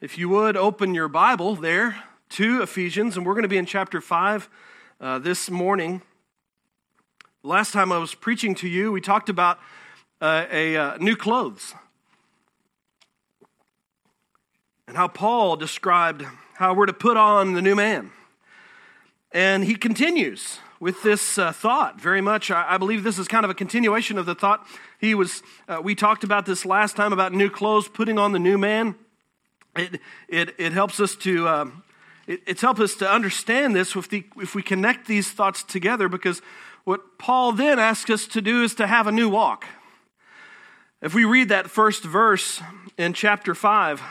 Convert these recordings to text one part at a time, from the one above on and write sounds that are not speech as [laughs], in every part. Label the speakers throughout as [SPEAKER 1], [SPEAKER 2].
[SPEAKER 1] If you would open your Bible there to Ephesians, and we're going to be in chapter 5 uh, this morning. Last time I was preaching to you, we talked about uh, a uh, new clothes and how Paul described how we're to put on the new man. And he continues with this uh, thought very much. I, I, believe this is kind of a continuation of the thought he was. Uh, we talked about this last time about new clothes, putting on the new man. It, it, it helps us to, um, it, it's helped us to understand this if, the, if we connect these thoughts together because what Paul then asks us to do is to have a new walk. If we read that first verse in chapter 5,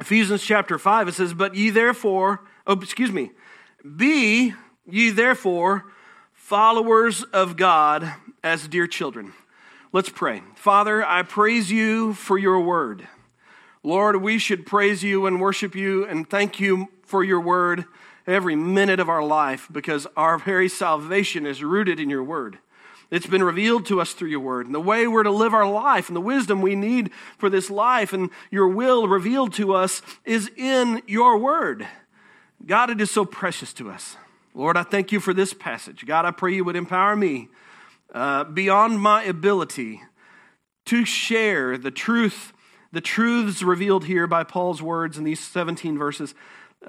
[SPEAKER 1] Ephesians chapter 5, it says, But ye therefore, oh, excuse me, be ye therefore followers of God as dear children. Let's pray. Father, I praise you for your word. Lord, we should praise you and worship you and thank you for your word every minute of our life because our very salvation is rooted in your word. It's been revealed to us through your word and the way we're to live our life and the wisdom we need for this life and your will revealed to us is in your word. God, it is so precious to us. Lord, I thank you for this passage. God, I pray you would empower me uh, beyond my ability to share the truth the truths revealed here by Paul's words in these 17 verses.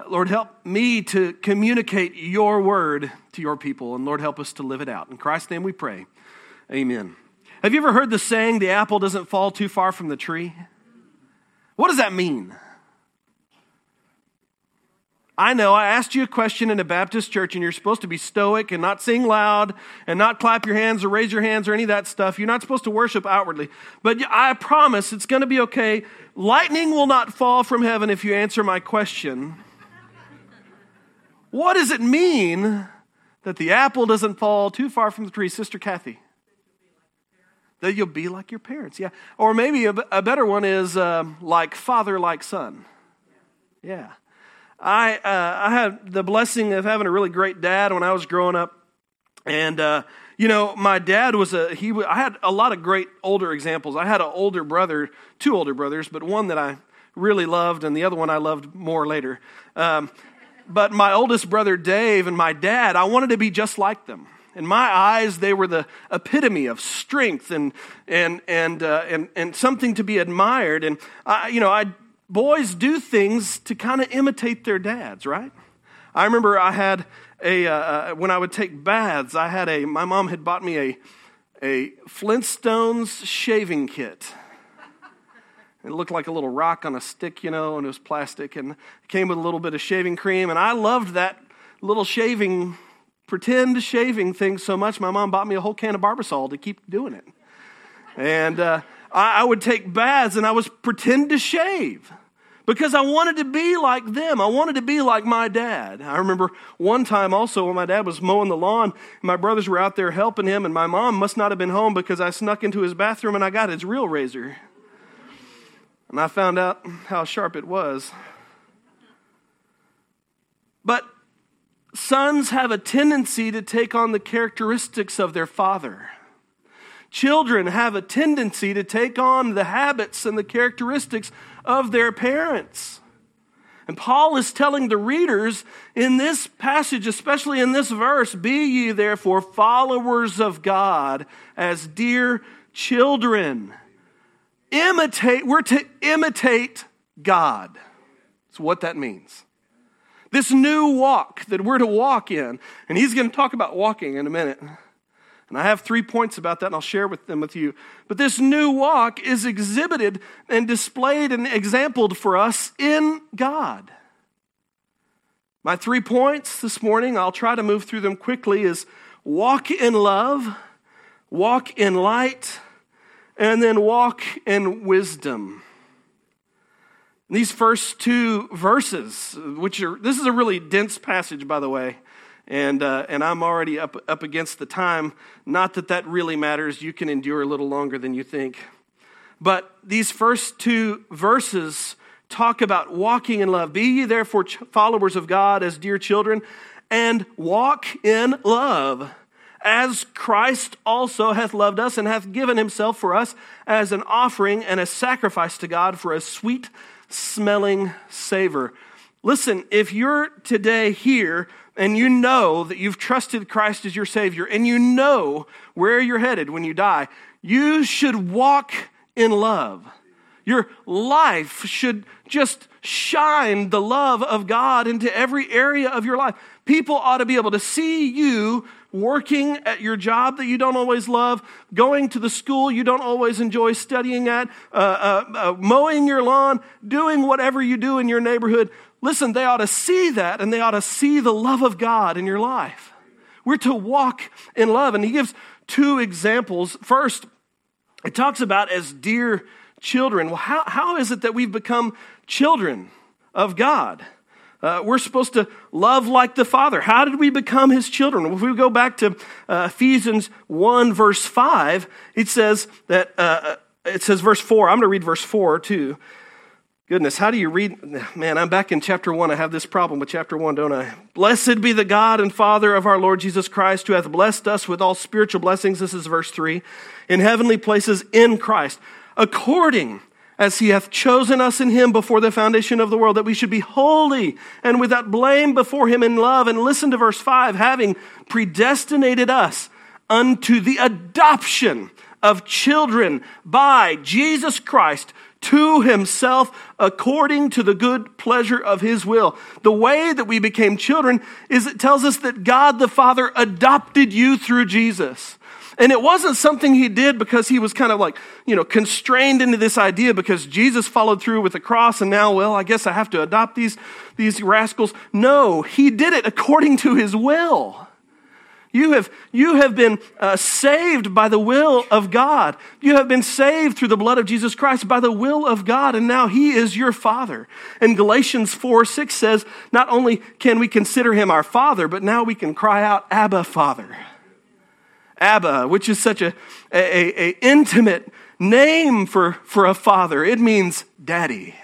[SPEAKER 1] Lord, help me to communicate your word to your people, and Lord, help us to live it out. In Christ's name we pray. Amen. Have you ever heard the saying, the apple doesn't fall too far from the tree? What does that mean? I know I asked you a question in a Baptist church, and you're supposed to be stoic and not sing loud and not clap your hands or raise your hands or any of that stuff. You're not supposed to worship outwardly. But I promise it's going to be okay. Lightning will not fall from heaven if you answer my question. what does it mean that the apple doesn't fall too far from the tree? Sister Kathy. That you'll be like your parents, yeah. Or maybe a, better one is uh, like father, like son. Yeah. I, uh, I had the blessing of having a really great dad when I was growing up. And, uh, you know, my dad was a, he, I had a lot of great older examples. I had an older brother, two older brothers, but one that I really loved and the other one I loved more later. Um, but my oldest brother, Dave, and my dad, I wanted to be just like them. In my eyes, they were the epitome of strength and, and, and, uh, and, and something to be admired. And, I, you know, I boys do things to kind of imitate their dads, right? I remember I had a, uh, uh, when I would take baths, I had a, my mom had bought me a, a Flintstones shaving kit. It looked like a little rock on a stick, you know, and it was plastic, and came with a little bit of shaving cream. And I loved that little shaving, pretend shaving thing so much. My mom bought me a whole can of Barbasol to keep doing it. And uh, I, I would take baths and I was pretend to shave because I wanted to be like them. I wanted to be like my dad. I remember one time also when my dad was mowing the lawn, my brothers were out there helping him, and my mom must not have been home because I snuck into his bathroom and I got his real razor. And I found out how sharp it was. But sons have a tendency to take on the characteristics of their father. Children have a tendency to take on the habits and the characteristics of their parents. And Paul is telling the readers in this passage, especially in this verse, be ye therefore followers of God as dear children. Imitate, we're to imitate God. That's what that means. This new walk that we're to walk in, and he's going to talk about walking in a minute. And I have three points about that, and I'll share with them with you. But this new walk is exhibited and displayed and exampled for us in God. My three points this morning, I'll try to move through them quickly, is walk in love, walk in light, and then walk in wisdom. These first two verses, which are, this is a really dense passage, by the way and uh, and I'm already up up against the time. Not that that really matters. You can endure a little longer than you think. But these first two verses talk about walking in love. Be ye therefore followers of God as dear children, and walk in love, as Christ also hath loved us and hath given himself for us as an offering and a sacrifice to God for a sweet smelling savor. Listen, if you're today here and you know that you've trusted Christ as your Savior and you know where you're headed when you die, you should walk in love. Your life should just shine the love of God into every area of your life. People ought to be able to see you working at your job that you don't always love, going to the school you don't always enjoy studying at, uh, uh, uh, mowing your lawn, doing whatever you do in your neighborhood. Listen, they ought to see that and they ought to see the love of God in your life. We're to walk in love. And he gives two examples. First, it talks about as dear children. Well, how, how is it that we've become children of God? Uh, we're supposed to love like the Father. How did we become His children? If we go back to uh, Ephesians 1, verse 5, it says that, uh, uh it says verse 4. I'm going to read verse 4 too. Goodness, how do you read? Man, I'm back in chapter 1. I have this problem with chapter 1, don't I? Blessed be the God and Father of our Lord Jesus Christ, who hath blessed us with all spiritual blessings. This is verse 3 in heavenly places in Christ, according as he hath chosen us in him before the foundation of the world, that we should be holy and without blame before him in love. And listen to verse 5 having predestinated us unto the adoption of children by Jesus Christ to himself according to the good pleasure of his will. The way that we became children is it tells us that God the Father adopted you through Jesus. And it wasn't something he did because he was kind of like, you know, constrained into this idea because Jesus followed through with the cross and now, well, I guess I have to adopt these, these rascals. No, he did it according to his will. You have, you have been uh, saved by the will of God. You have been saved through the blood of Jesus Christ by the will of God, and now He is your Father. And Galatians 4 6 says, not only can we consider Him our Father, but now we can cry out, Abba, Father. Abba, which is such a, a, a intimate name for, for a father. It means daddy.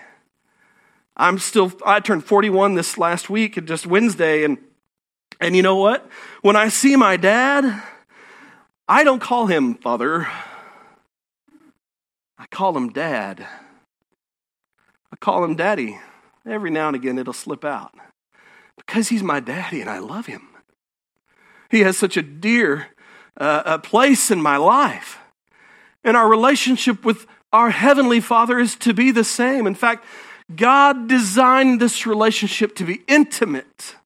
[SPEAKER 1] I'm still, I turned 41 this last week, just Wednesday, and, and you know what? When I see my dad, I don't call him father. I call him dad. I call him daddy. Every now and again it'll slip out because he's my daddy and I love him. He has such a dear uh, a place in my life. And our relationship with our Heavenly Father is to be the same. In fact, God designed this relationship to be intimate,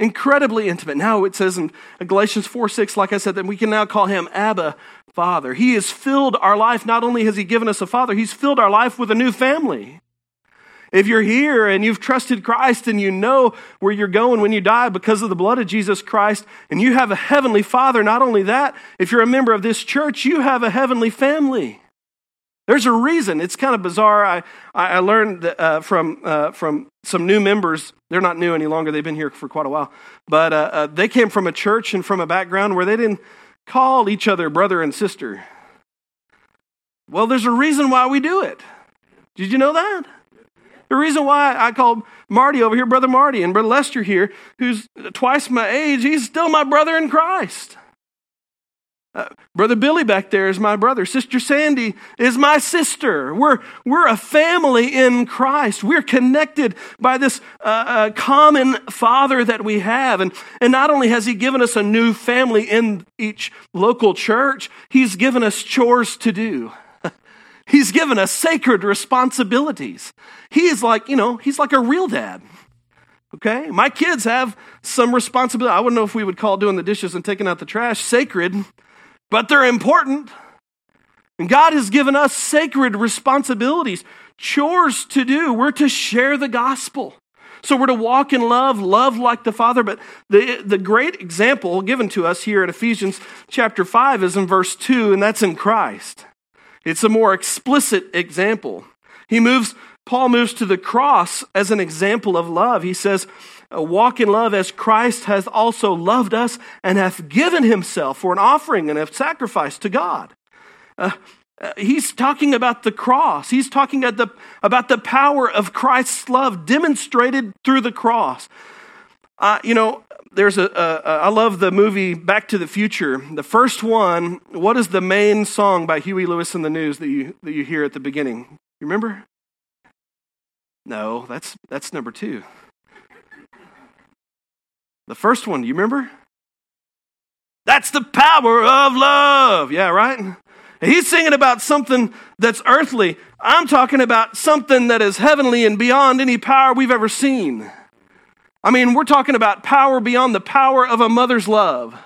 [SPEAKER 1] incredibly intimate. Now it says in Galatians 4 6, like I said, that we can now call him Abba, Father. He has filled our life. Not only has He given us a Father, He's filled our life with a new family. If you're here and you've trusted Christ and you know where you're going when you die because of the blood of Jesus Christ, and you have a heavenly Father, not only that, if you're a member of this church, you have a heavenly family. There's a reason. It's kind of bizarre. I, I learned uh, from, uh, from some new members. They're not new any longer, they've been here for quite a while. But uh, uh they came from a church and from a background where they didn't call each other brother and sister. Well, there's a reason why we do it. Did you know that? The reason why I called Marty over here, Brother Marty, and Brother Lester here, who's twice my age, he's still my brother in Christ. Uh, brother Billy back there is my brother. Sister Sandy is my sister. We're, we're a family in Christ. We're connected by this uh, uh, common Father that we have. And, and not only has He given us a new family in each local church, He's given us chores to do. [laughs] He's given us sacred responsibilities. He is like, you know, he's like a real dad. Okay? My kids have some responsibility. I wouldn't know if we would call doing the dishes and taking out the trash sacred, but they're important. And God has given us sacred responsibilities, chores to do. We're to share the gospel. So we're to walk in love, love like the Father. But the, the great example given to us here in Ephesians chapter 5 is in verse 2, and that's in Christ. It's a more explicit example. He moves, Paul moves to the cross as an example of love. He says, Walk in love as Christ has also loved us and hath given himself for an offering and a sacrifice to God. Uh, uh, he's talking about the cross. He's talking about the, about the power of Christ's love demonstrated through the cross. Uh, you know, there's a, a, a I love the movie Back to the Future. The first one, what is the main song by Huey Lewis and the News that you, that you hear at the beginning? You remember? No, that's, that's number two. The first one, you remember? That's the power of love. Yeah, right? He's singing about something that's earthly. I'm talking about something that is heavenly and beyond any power we've ever seen. I mean, we're talking about power beyond the power of a mother's love.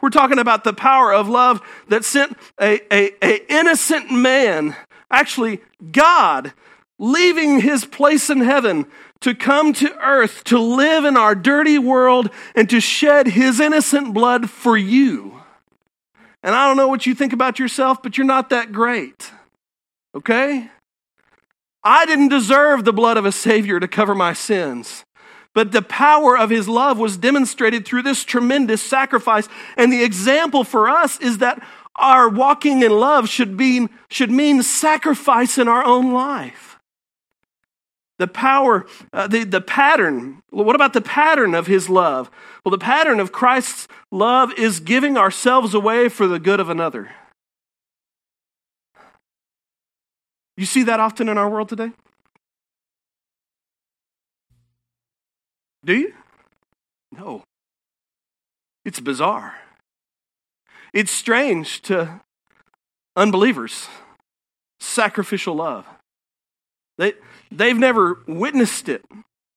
[SPEAKER 1] We're talking about the power of love that sent a, a, a innocent man, actually God, leaving his place in heaven to come to earth to live in our dirty world and to shed his innocent blood for you. And I don't know what you think about yourself, but you're not that great. Okay? I didn't deserve the blood of a Savior to cover my sins. But the power of his love was demonstrated through this tremendous sacrifice. And the example for us is that our walking in love should, be, should mean sacrifice in our own life. The power, uh, the, the pattern. What about the pattern of his love? Well, the pattern of Christ's love is giving ourselves away for the good of another. You see that often in our world today? Do you? No. It's bizarre. It's strange to unbelievers. Sacrificial love. They, they've never witnessed it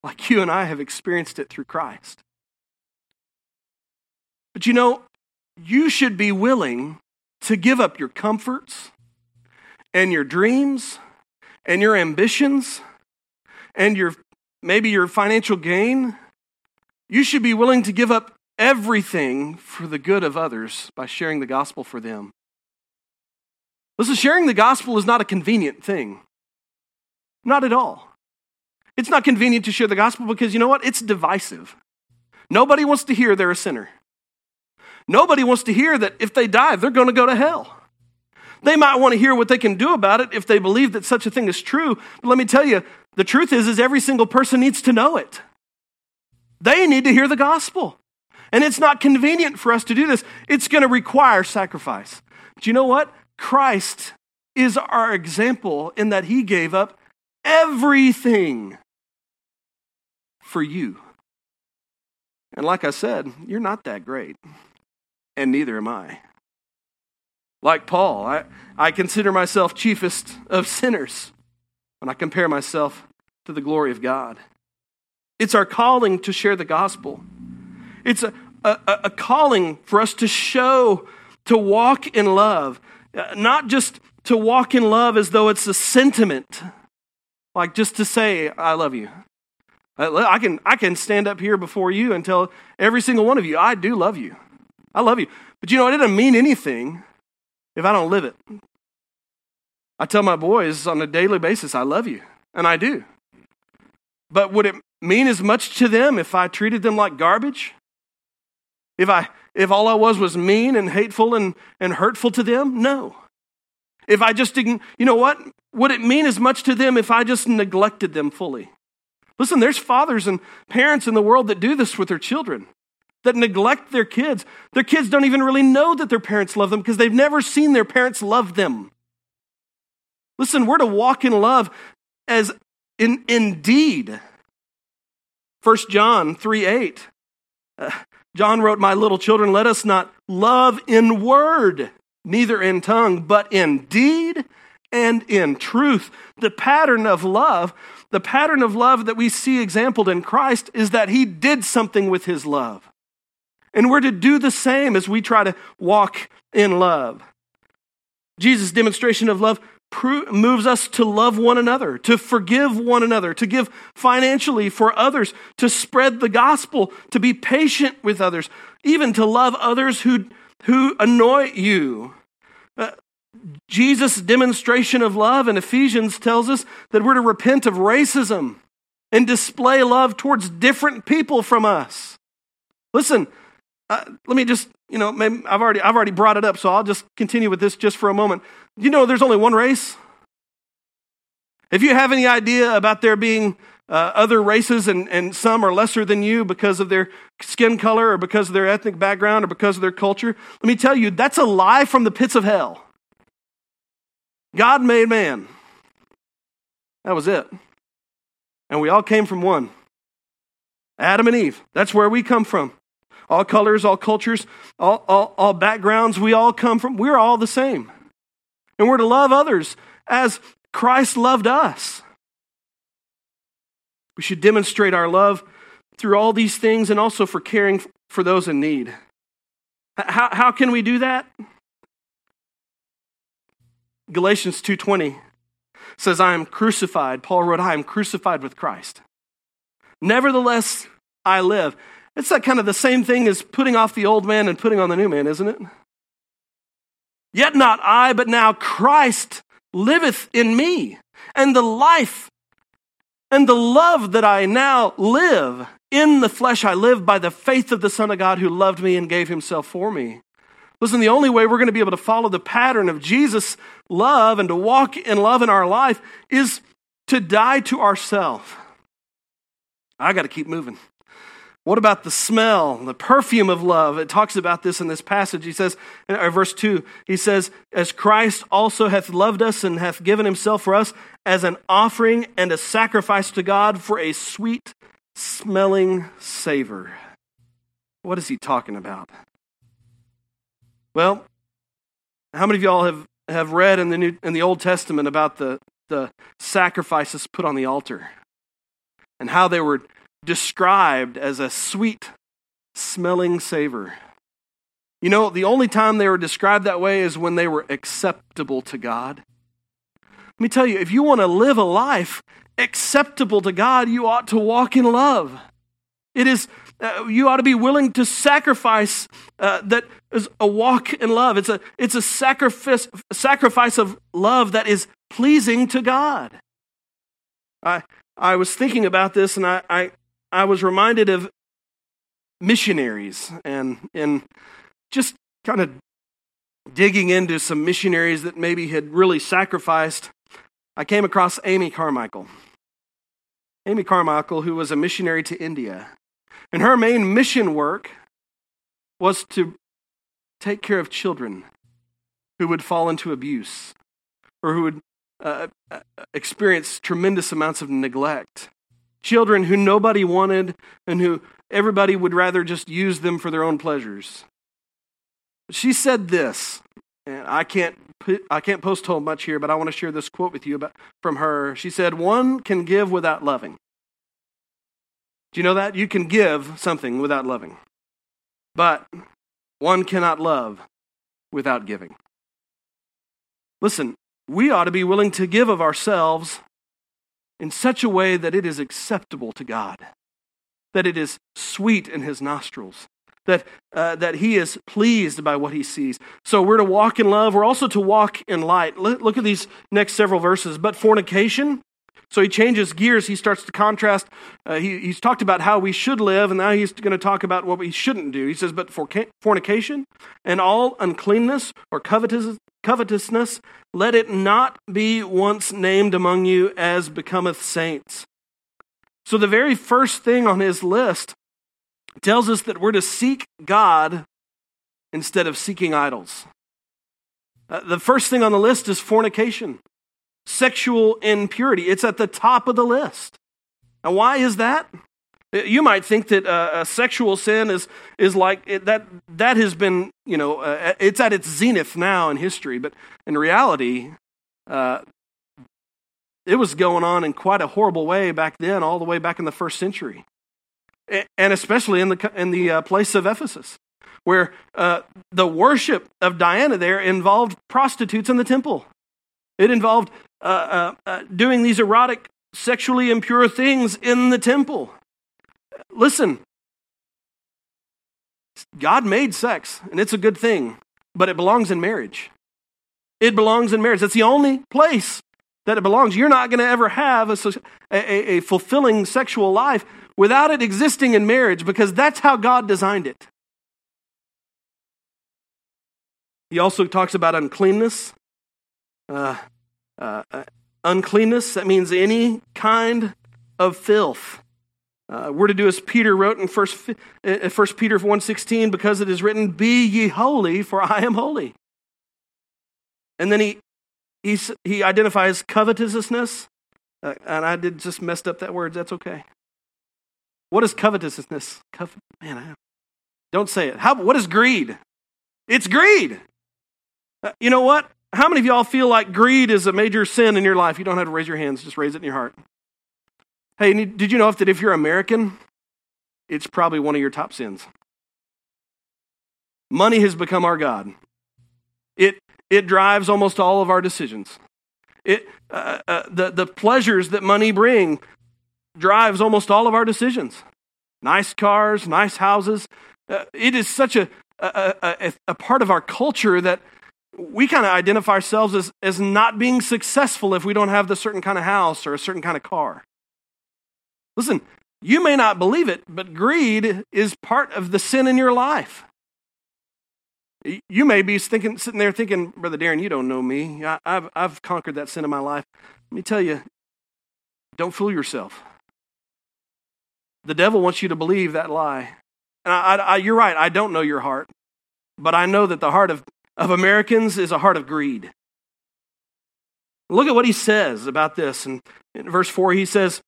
[SPEAKER 1] like you and I have experienced it through Christ. But you know, you should be willing to give up your comforts and your dreams and your ambitions and your maybe your financial gain. You should be willing to give up everything for the good of others by sharing the gospel for them. Listen, sharing the gospel is not a convenient thing. Not at all. It's not convenient to share the gospel because you know what? It's divisive. Nobody wants to hear they're a sinner. Nobody wants to hear that if they die, they're going to go to hell. They might want to hear what they can do about it if they believe that such a thing is true. But let me tell you, the truth is is every single person needs to know it. They need to hear the gospel. And it's not convenient for us to do this. It's going to require sacrifice. But you know what? Christ is our example in that he gave up everything for you. And like I said, you're not that great, and neither am I. Like Paul, I, I consider myself chiefest of sinners when I compare myself to the glory of God. It's our calling to share the gospel. It's a, a, a calling for us to show, to walk in love, uh, not just to walk in love as though it's a sentiment, like just to say, I love you. I can, I can stand up here before you and tell every single one of you, I do love you. I love you. But you know, it doesn't mean anything if I don't live it. I tell my boys on a daily basis, I love you, and I do. But would it mean as much to them if I treated them like garbage? If I if all I was was mean and hateful and, and hurtful to them? No. If I just didn't, you know what? Would it mean as much to them if I just neglected them fully? Listen, there's fathers and parents in the world that do this with their children that neglect their kids. Their kids don't even really know that their parents love them because they've never seen their parents love them. Listen, we're to walk in love as in indeed. 1 John 3 8. Uh, John wrote, My little children, let us not love in word, neither in tongue, but in deed and in truth. The pattern of love, the pattern of love that we see exampled in Christ is that he did something with his love. And we're to do the same as we try to walk in love. Jesus' demonstration of love moves us to love one another, to forgive one another, to give financially for others, to spread the gospel, to be patient with others, even to love others who, who annoy you. Jesus' demonstration of love in Ephesians tells us that we're to repent of racism and display love towards different people from us. Listen, uh, let me just, you know, I've already, I've already brought it up, so I'll just continue with this just for a moment. You know, there's only one race. If you have any idea about there being uh, other races and, and some are lesser than you because of their skin color or because of their ethnic background or because of their culture, let me tell you, that's a lie from the pits of hell. God made man. That was it. And we all came from one Adam and Eve. That's where we come from. All colors, all cultures, all, all, all backgrounds, we all come from, we're all the same. And we're to love others as Christ loved us. We should demonstrate our love through all these things and also for caring for those in need. How, how can we do that? Galatians 2:20 says I am crucified. Paul wrote I am crucified with Christ. Nevertheless I live. It's that kind of the same thing as putting off the old man and putting on the new man, isn't it? Yet not I, but now Christ liveth in me, and the life and the love that I now live in the flesh, I live by the faith of the Son of God who loved me and gave himself for me. Listen, the only way we're going to be able to follow the pattern of Jesus' love and to walk in love in our life is to die to ourselves. I got to keep moving. What about the smell, the perfume of love? It talks about this in this passage. He says, in uh, verse 2, he says, As Christ also hath loved us and hath given himself for us as an offering and a sacrifice to God for a sweet smelling savor. What is he talking about? Well, how many of y'all have, have read in the, New, in the Old Testament about the, the sacrifices put on the altar and how they were described as a sweet smelling savor? You know, the only time they were described that way is when they were acceptable to God. Let me tell you, if you want to live a life acceptable to God, you ought to walk in love. It is uh, you ought to be willing to sacrifice uh, that is a walk in love. It's a, it's a sacrifice, sacrifice of love that is pleasing to God. I, I was thinking about this and I, I, I was reminded of missionaries and, and just kind of digging into some missionaries that maybe had really sacrificed. I came across Amy Carmichael. Amy Carmichael, who was a missionary to India. And her main mission work was to take care of children who would fall into abuse or who would uh, uh, experience tremendous amounts of neglect. Children who nobody wanted and who everybody would rather just use them for their own pleasures. She said this, and I can't I can't post whole much here, but I want to share this quote with you about, from her. She said, "One can give without loving." Do you know that? You can give something without loving. But one cannot love without giving. Listen, we ought to be willing to give of ourselves in such a way that it is acceptable to God, that it is sweet in his nostrils, that, uh, that he is pleased by what he sees. So we're to walk in love. We're also to walk in light. Look at these next several verses. But fornication so he changes gears. He starts to contrast. Uh, he, he's talked about how we should live, and now he's going to talk about what we shouldn't do. He says, But for fornication and all uncleanness or covetous, covetousness, let it not be once named among you as becometh saints. So the very first thing on his list tells us that we're to seek God instead of seeking idols. Uh, the first thing on the list is fornication sexual impurity. It's at the top of the list. Now, why is that? You might think that uh, a sexual sin is, is like it, that, that has been, you know, uh, it's at its zenith now in history, but in reality, uh, it was going on in quite a horrible way back then, all the way back in the first century. And especially in the, in the uh, place of Ephesus, where uh, the worship of Diana there involved prostitutes in the temple. It involved uh, uh, uh, doing these erotic, sexually impure things in the temple. Listen, God made sex, and it's a good thing, but it belongs in marriage. It belongs in marriage. That's the only place that it belongs. You're not going to ever have a, a, a, fulfilling sexual life without it existing in marriage because that's how God designed it. He also talks about uncleanness. Uh, uh, uncleanness, that means any kind of filth. Uh, we're to do as Peter wrote in First, uh, First Peter 1.16, because it is written, Be ye holy, for I am holy. And then he, he, he identifies covetousness. Uh, and I did just messed up that word. That's okay. What is covetousness? Covet, man, I don't say it. How, what is greed? It's greed. Uh, you know what? How many of y'all feel like greed is a major sin in your life? You don't have to raise your hands, just raise it in your heart. Hey, did you know that if you're American, it's probably one of your top sins? Money has become our God. It, it drives almost all of our decisions. It, uh, uh, the, the pleasures that money bring drives almost all of our decisions. Nice cars, nice houses. Uh, it is such a, a, a, a part of our culture that we kind of identify ourselves as, as not being successful if we don't have the certain kind of house or a certain kind of car. Listen, you may not believe it, but greed is part of the sin in your life. You may be thinking, sitting there thinking, Brother Darren, you don't know me. I, have I've conquered that sin in my life. Let me tell you, don't fool yourself. The devil wants you to believe that lie. And I, I, you're right, I don't know your heart, but I know that the heart of, of Americans is a heart of greed. Look at what he says about this. And in verse 4, he says,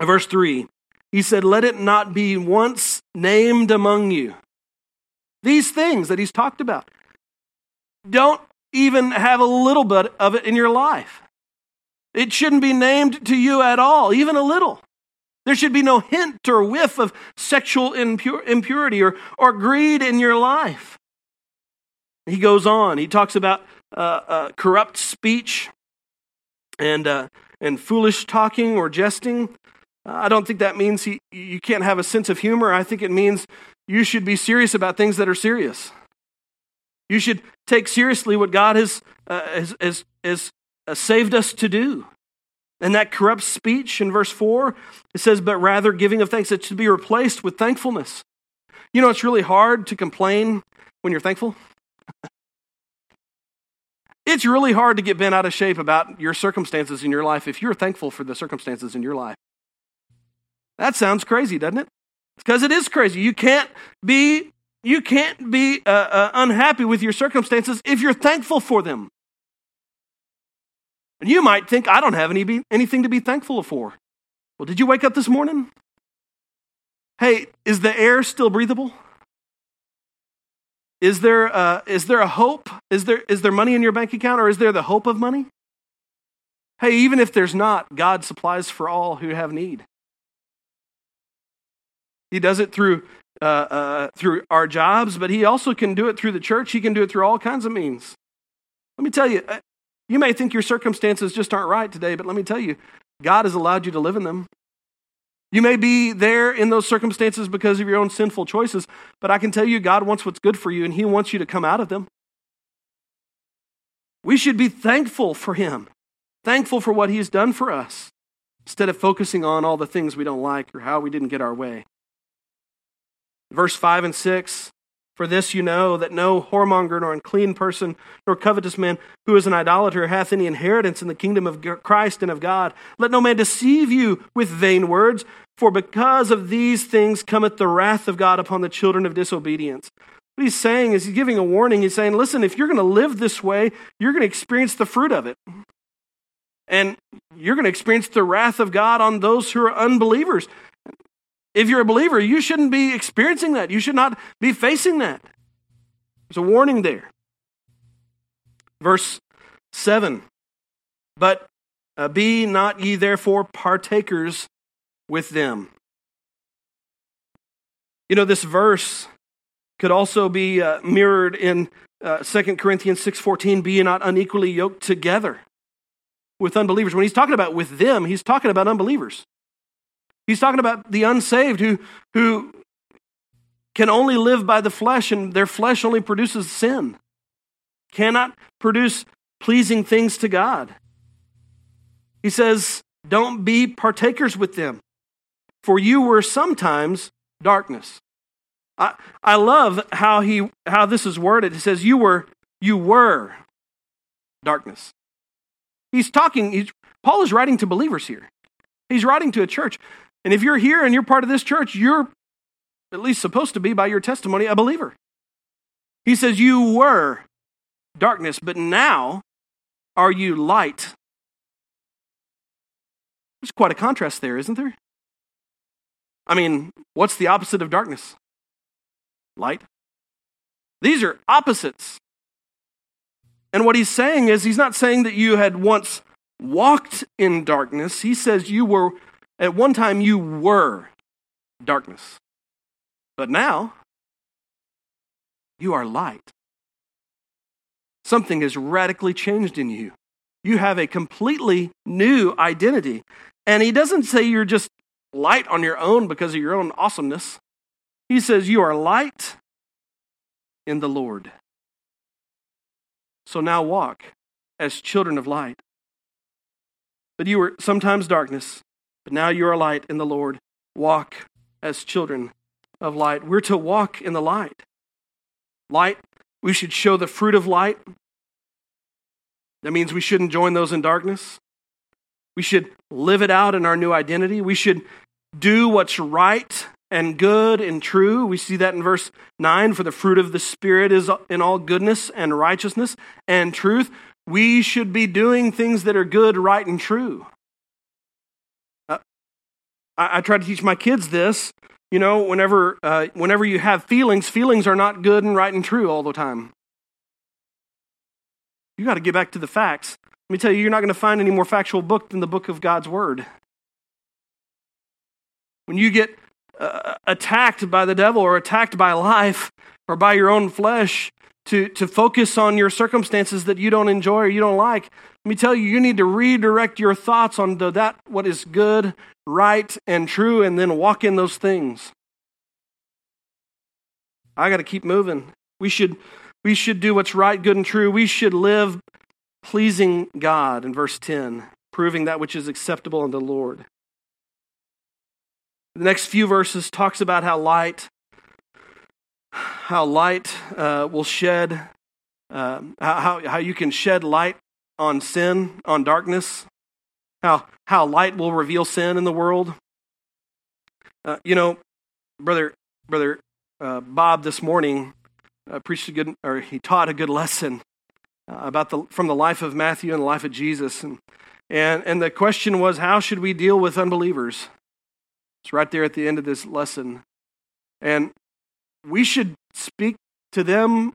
[SPEAKER 1] verse 3, he said, Let it not be once named among you. These things that he's talked about. Don't even have a little bit of it in your life. It shouldn't be named to you at all, even a little. There should be no hint or whiff of sexual impur- impurity or, or greed in your life. He goes on. He talks about uh, uh, corrupt speech and, uh, and foolish talking or jesting. I don't think that means he, you can't have a sense of humor. I think it means you should be serious about things that are serious. You should take seriously what God has, uh, has, has, has uh, saved us to do. And that corrupt speech in verse 4, it says, but rather giving of thanks, it should be replaced with thankfulness. You know, it's really hard to complain when you're thankful. It's really hard to get bent out of shape about your circumstances in your life if you're thankful for the circumstances in your life. That sounds crazy, doesn't it? Because it is crazy. You can't be you can't be uh, uh, unhappy with your circumstances if you're thankful for them. And you might think, I don't have any be, anything to be thankful for. Well, did you wake up this morning? Hey, is the air still breathable? Is there, uh, is there a hope? Is there, is there money in your bank account or is there the hope of money? Hey, even if there's not, God supplies for all who have need. He does it through, uh, uh, through our jobs, but He also can do it through the church. He can do it through all kinds of means. Let me tell you, uh, you may think your circumstances just aren't right today, but let me tell you, God has allowed you to live in them. You may be there in those circumstances because of your own sinful choices, but I can tell you, God wants what's good for you, and He wants you to come out of them. We should be thankful for Him, thankful for what He's done for us, instead of focusing on all the things we don't like or how we didn't get our way. Verse 5 and 6 For this you know that no whoremonger, nor unclean person, nor covetous man who is an idolater hath any inheritance in the kingdom of Christ and of God. Let no man deceive you with vain words, for because of these things cometh the wrath of God upon the children of disobedience. What he's saying is he's giving a warning. He's saying, listen, if you're going to live this way, you're going to experience the fruit of it. And you're going to experience the wrath of God on those who are unbelievers. If you're a believer, you shouldn't be experiencing that. You should not be facing that. There's a warning there. Verse 7 But uh, be not ye therefore partakers with them. You know, this verse could also be uh, mirrored in uh, 2 Corinthians 6.14, be not unequally yoked together with unbelievers. When he's talking about with them, he's talking about unbelievers. He's talking about the unsaved who, who can only live by the flesh, and their flesh only produces sin, cannot produce pleasing things to God. He says, Don't be partakers with them, for you were sometimes darkness. I, I love how he how this is worded. He says, You were you were darkness. He's talking, he's, Paul is writing to believers here. He's writing to a church. And if you're here and you're part of this church, you're at least supposed to be, by your testimony, a believer. He says, You were darkness, but now are you light. There's quite a contrast there, isn't there? I mean, what's the opposite of darkness? Light. These are opposites. And what he's saying is, he's not saying that you had once walked in darkness. He says you were, at one time, you were darkness. But now, you are light. Something has radically changed in you. You have a completely new identity. And he doesn't say you're just light on your own because of your own awesomeness. He says you are light in the Lord. So now walk as children of light. But you were sometimes darkness, but now you are light in the Lord. Walk as children of light. We're to walk in the light. Light, we should show the fruit of light. That means we shouldn't join those in darkness. We should live it out in our new identity. We should do what's right and good and true. We see that in verse 9 for the fruit of the Spirit is in all goodness and righteousness and truth. We should be doing things that are good, right, and true. I, I, try to teach my kids this. You know, whenever, uh, whenever you have feelings, feelings are not good and right and true all the time. You got to get back to the facts. Let me tell you, you're not going to find any more factual book than the book of God's Word. When you get uh, attacked by the devil or attacked by life or by your own flesh to, to focus on your circumstances that you don't enjoy or you don't like, let me tell you, you need to redirect your thoughts on the, that what is good, right, and true, and then walk in those things. I got to keep moving. We should, we should do what's right, good, and true. We should live pleasing God in verse 10, proving that which is acceptable unto the Lord. The next few verses talks about how light, how light uh, will shed, uh, how, how you can shed light on sin, on darkness, how, how light will reveal sin in the world. Uh, you know, brother, brother uh, Bob this morning uh, preached a good, or he taught a good lesson uh, about the from the life of Matthew and the life of Jesus, and and and the question was, how should we deal with unbelievers? It's right there at the end of this lesson. And we should speak to them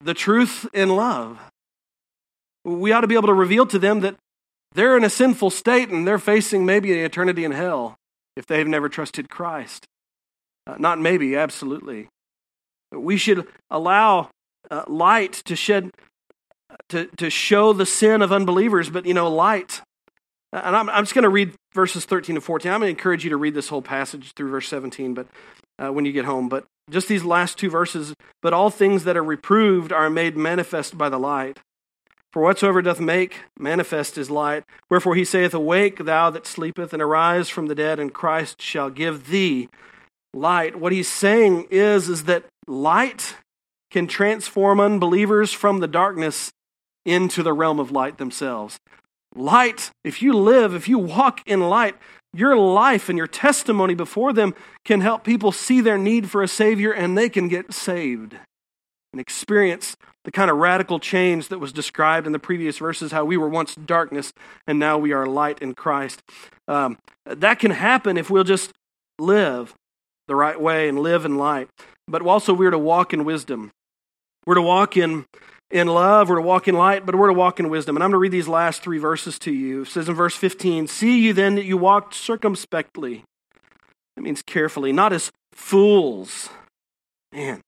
[SPEAKER 1] the truth in love. We ought to be able to reveal to them that they're in a sinful state and they're facing maybe an eternity in hell if they've never trusted Christ. Uh, not maybe, absolutely. We should allow uh, light to shed, to, to show the sin of unbelievers, but you know, light and I'm, I'm just going to read verses 13 to 14. I'm going to encourage you to read this whole passage through verse 17, but uh, when you get home. But just these last two verses. But all things that are reproved are made manifest by the light. For whatsoever doth make manifest is light. Wherefore he saith, Awake, thou that sleepeth, and arise from the dead, and Christ shall give thee light. What he's saying is, is that light can transform unbelievers from the darkness into the realm of light themselves. Light, if you live, if you walk in light, your life and your testimony before them can help people see their need for a Savior and they can get saved and experience the kind of radical change that was described in the previous verses how we were once darkness and now we are light in Christ. Um, that can happen if we'll just live the right way and live in light. But also, we're to walk in wisdom. We're to walk in in love, we're to walk in light, but we're to walk in wisdom. And I'm going to read these last three verses to you. It says in verse 15, See you then that you walked circumspectly. That means carefully, not as fools, man,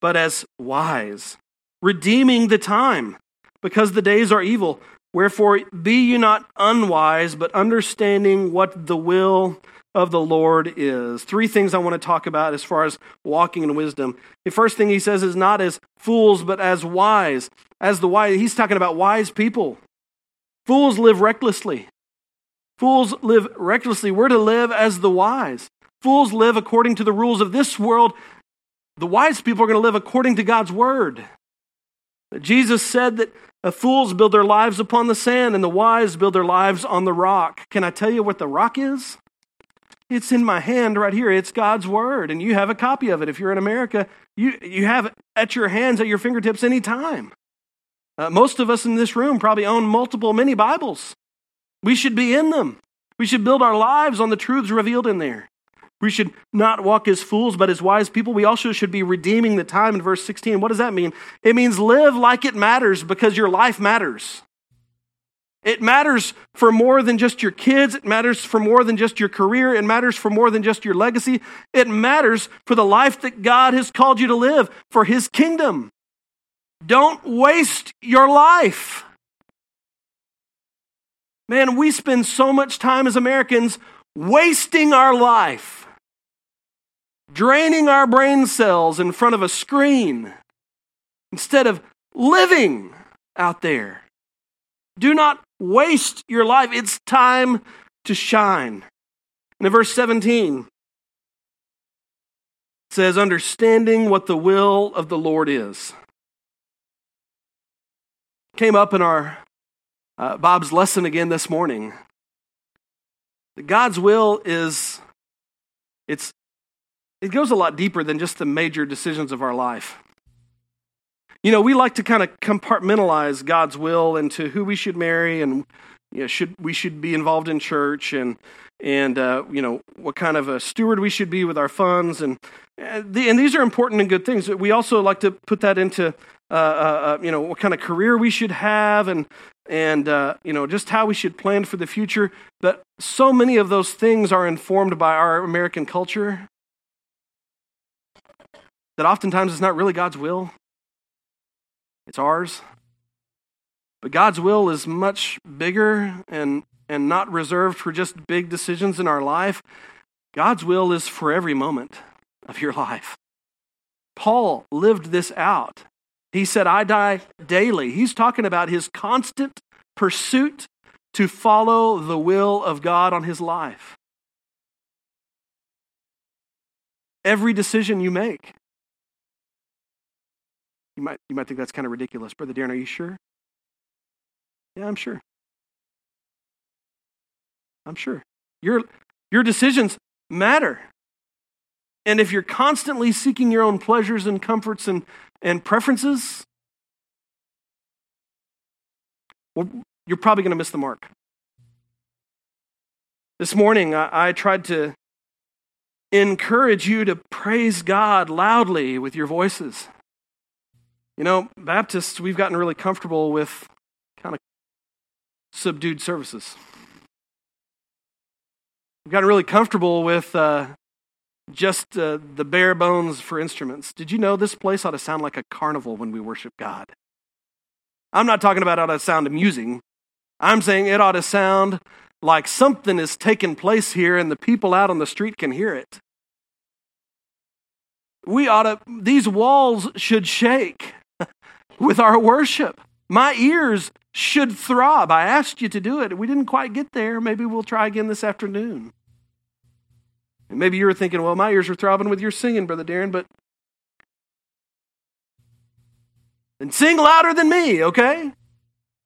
[SPEAKER 1] but as wise, redeeming the time, because the days are evil. Wherefore, be you not unwise, but understanding what the will of the Lord is. Three things I want to talk about as far as walking in wisdom. The first thing he says is not as fools, but as wise. As the wise, he's talking about wise people. Fools live recklessly. Fools live recklessly. We're to live as the wise. Fools live according to the rules of this world. The wise people are going to live according to God's word. Jesus said that fools build their lives upon the sand and the wise build their lives on the rock. Can I tell you what the rock is? It's in my hand right here. It's God's word, and you have a copy of it. If you're in America, you, you have it at your hands, at your fingertips, anytime. Uh, most of us in this room probably own multiple mini Bibles. We should be in them. We should build our lives on the truths revealed in there. We should not walk as fools, but as wise people. We also should be redeeming the time in verse 16. What does that mean? It means live like it matters because your life matters. It matters for more than just your kids. It matters for more than just your career. It matters for more than just your legacy. It matters for the life that God has called you to live for His kingdom. Don't waste your life. Man, we spend so much time as Americans wasting our life, draining our brain cells in front of a screen instead of living out there. Do not waste your life. It's time to shine. And in verse 17, it says, understanding what the will of the Lord is. Came up in our uh, Bob's lesson again this morning. God's will is it's it goes a lot deeper than just the major decisions of our life. You know, we like to kind of compartmentalize God's will into who we should marry and you know, should we should be involved in church and and uh, you know what kind of a steward we should be with our funds and and these are important and good things. We also like to put that into uh, uh, uh, you know what kind of career we should have and and uh, you know just how we should plan for the future. But so many of those things are informed by our American culture that oftentimes it's not really God's will. It's ours. But God's will is much bigger and, and not reserved for just big decisions in our life. God's will is for every moment of your life. Paul lived this out. He said, I die daily. He's talking about his constant pursuit to follow the will of God on his life. Every decision you make. You might, you might think that's kind of ridiculous. Brother Darren, are you sure? Yeah, I'm sure. I'm sure. Your, your decisions matter. And if you're constantly seeking your own pleasures and comforts and, and preferences, well, you're probably going to miss the mark. This morning, I, I tried to encourage you to praise God loudly with your voices. You know, Baptists, we've gotten really comfortable with kind of subdued services. We've gotten really comfortable with uh, just uh, the bare bones for instruments. Did you know this place ought to sound like a carnival when we worship God? I'm not talking about it ought to sound amusing. I'm saying it ought to sound like something is taking place here and the people out on the street can hear it. We ought to, these walls should shake with our worship. My ears should throb. I asked you to do it. We didn't quite get there. Maybe we'll try again this afternoon. And maybe you were thinking, well, my ears are throbbing with your singing, Brother Darren, but. And sing louder than me, okay?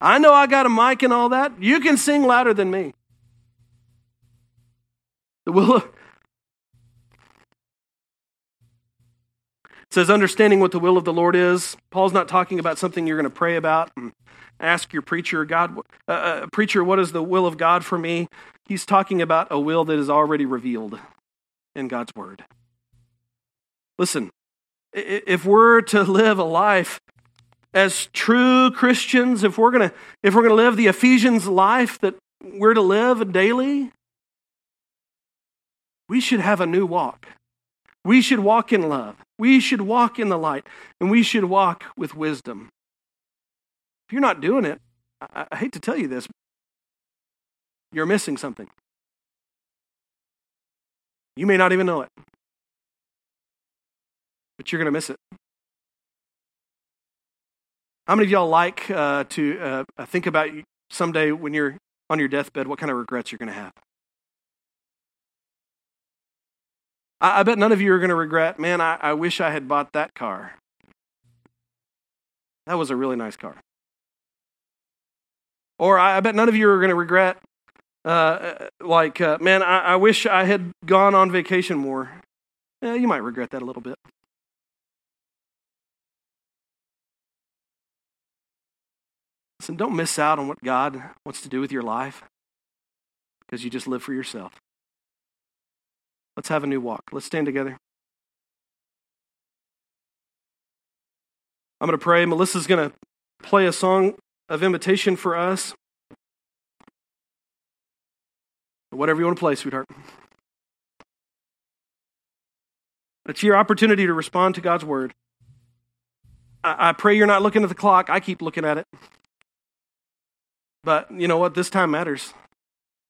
[SPEAKER 1] I know I got a mic and all that. You can sing louder than me. The will It says, understanding what the will of the Lord is. Paul's not talking about something you're going to pray about and ask your preacher, God, uh, uh, preacher, what is the will of God for me? He's talking about a will that is already revealed in God's word. Listen, if we're to live a life as true Christians, if we're to if we're going to live the Ephesians life that we're to live daily, we should have a new walk. We should walk in love. We should walk in the light. And we should walk with wisdom. If you're not doing it, I, I hate to tell you this, you're missing something. You may not even know it, but you're going to miss it. How many of y'all like uh, to uh, think about someday when you're on your deathbed what kind of regrets you're going to have? I, I bet none of you are going to regret, man, I, I wish I had bought that car. That was a really nice car. Or I, I bet none of you are going to regret, uh, like, uh, man, I, I, wish I had gone on vacation more. You might regret that a little bit. Listen, don't miss out on what God wants to do with your life. because you just live for yourself. Let's have a new walk. Let's stand together. I'm going to pray. Melissa's going to play a song of invitation for us. Whatever you want to play, sweetheart. It's your opportunity to respond to God's word. I, I pray you're not looking at the clock. I keep looking at it. But you know what? This time matters.